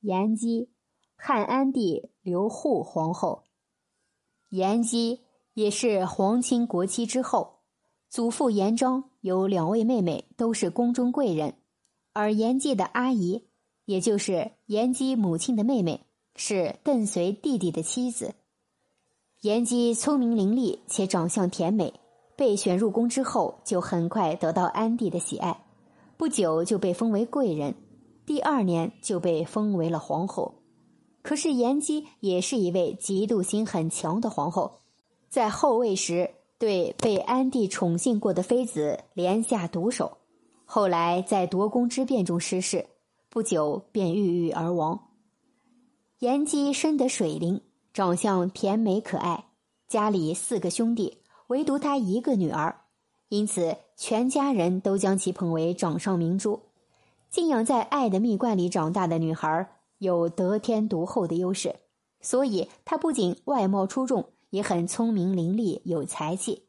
延姬，汉安帝刘祜皇后。延姬也是皇亲国戚之后，祖父延璋有两位妹妹，都是宫中贵人，而延姬的阿姨，也就是延姬母亲的妹妹，是邓绥弟弟的妻子。延姬聪明伶俐且长相甜美，被选入宫之后，就很快得到安帝的喜爱，不久就被封为贵人。第二年就被封为了皇后，可是延姬也是一位嫉妒心很强的皇后，在后位时对被安帝宠幸过的妃子连下毒手，后来在夺宫之变中失势，不久便郁郁而亡。延姬生得水灵，长相甜美可爱，家里四个兄弟，唯独她一个女儿，因此全家人都将其捧为掌上明珠。静养在爱的蜜罐里长大的女孩有得天独厚的优势，所以她不仅外貌出众，也很聪明伶俐，有才气。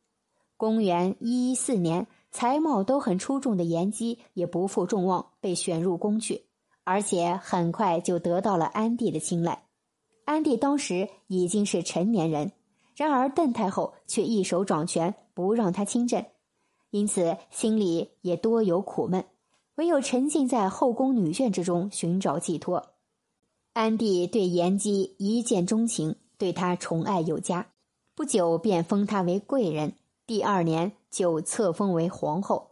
公元一一四年，才貌都很出众的颜姬也不负众望，被选入宫去，而且很快就得到了安帝的青睐。安帝当时已经是成年人，然而邓太后却一手掌权，不让他亲政，因此心里也多有苦闷。唯有沉浸在后宫女眷之中寻找寄托。安帝对颜姬一见钟情，对她宠爱有加，不久便封她为贵人。第二年就册封为皇后。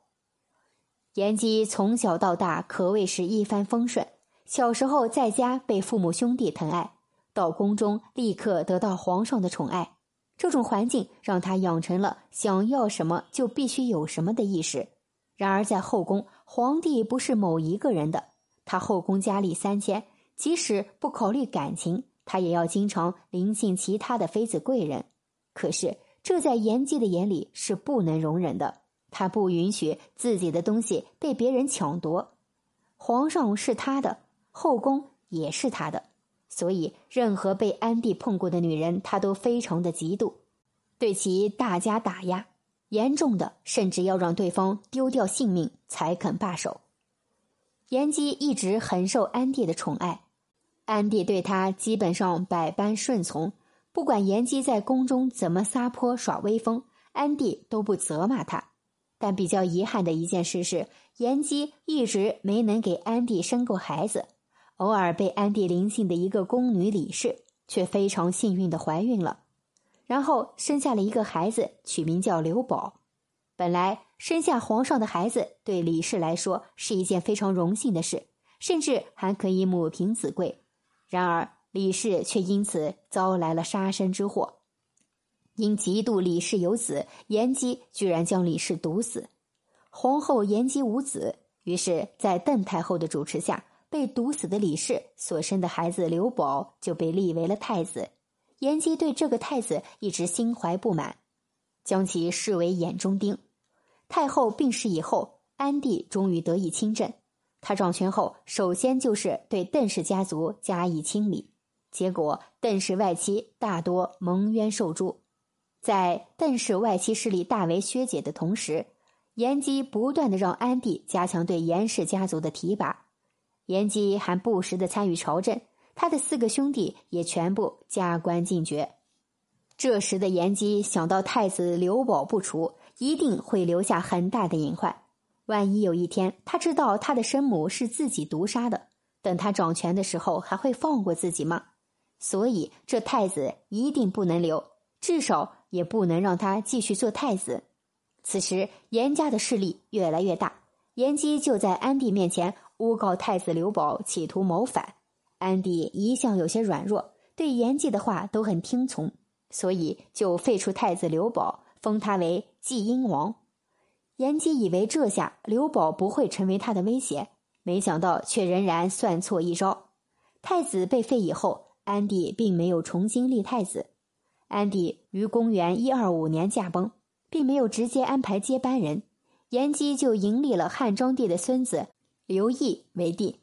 颜姬从小到大可谓是一帆风顺。小时候在家被父母兄弟疼爱，到宫中立刻得到皇上的宠爱。这种环境让她养成了想要什么就必须有什么的意识。然而在后宫。皇帝不是某一个人的，他后宫佳丽三千，即使不考虑感情，他也要经常临幸其他的妃子贵人。可是这在颜姬的眼里是不能容忍的，他不允许自己的东西被别人抢夺。皇上是他的，后宫也是他的，所以任何被安帝碰过的女人，他都非常的嫉妒，对其大加打压。严重的，甚至要让对方丢掉性命才肯罢手。颜姬一直很受安帝的宠爱，安帝对他基本上百般顺从。不管颜姬在宫中怎么撒泼耍威风，安帝都不责骂他。但比较遗憾的一件事是，颜姬一直没能给安帝生过孩子。偶尔被安帝临幸的一个宫女李氏，却非常幸运的怀孕了。然后生下了一个孩子，取名叫刘宝。本来生下皇上的孩子对李氏来说是一件非常荣幸的事，甚至还可以母凭子贵。然而李氏却因此遭来了杀身之祸。因嫉妒李氏有子，颜姬居然将李氏毒死。皇后颜姬无子，于是，在邓太后的主持下，被毒死的李氏所生的孩子刘宝就被立为了太子。颜姬对这个太子一直心怀不满，将其视为眼中钉。太后病逝以后，安帝终于得以亲政。他掌权后，首先就是对邓氏家族加以清理。结果，邓氏外戚大多蒙冤受诛。在邓氏外戚势力大为削减的同时，颜姬不断的让安帝加强对颜氏家族的提拔。颜姬还不时的参与朝政。他的四个兄弟也全部加官进爵。这时的颜姬想到太子刘保不除，一定会留下很大的隐患。万一有一天他知道他的生母是自己毒杀的，等他掌权的时候，还会放过自己吗？所以这太子一定不能留，至少也不能让他继续做太子。此时严家的势力越来越大，颜姬就在安帝面前诬告太子刘保企图谋反。安帝一向有些软弱，对颜姬的话都很听从，所以就废除太子刘保，封他为季阴王。颜姬以为这下刘保不会成为他的威胁，没想到却仍然算错一招。太子被废以后，安帝并没有重新立太子。安帝于公元一二五年驾崩，并没有直接安排接班人，颜姬就迎立了汉章帝的孙子刘义为帝。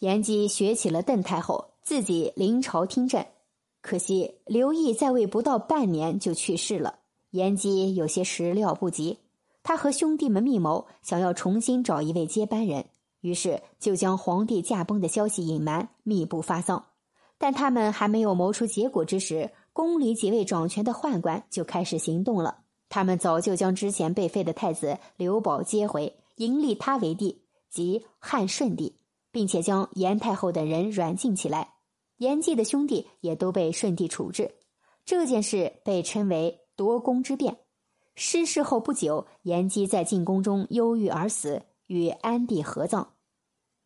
颜姬学起了邓太后，自己临朝听政。可惜刘毅在位不到半年就去世了，颜姬有些始料不及。他和兄弟们密谋，想要重新找一位接班人。于是就将皇帝驾崩的消息隐瞒，密不发丧。但他们还没有谋出结果之时，宫里几位掌权的宦官就开始行动了。他们早就将之前被废的太子刘保接回，迎立他为帝，即汉顺帝，并且将严太后等人软禁起来。严继的兄弟也都被顺帝处置。这件事被称为夺宫之变。失事后不久，严基在进宫中忧郁而死，与安帝合葬。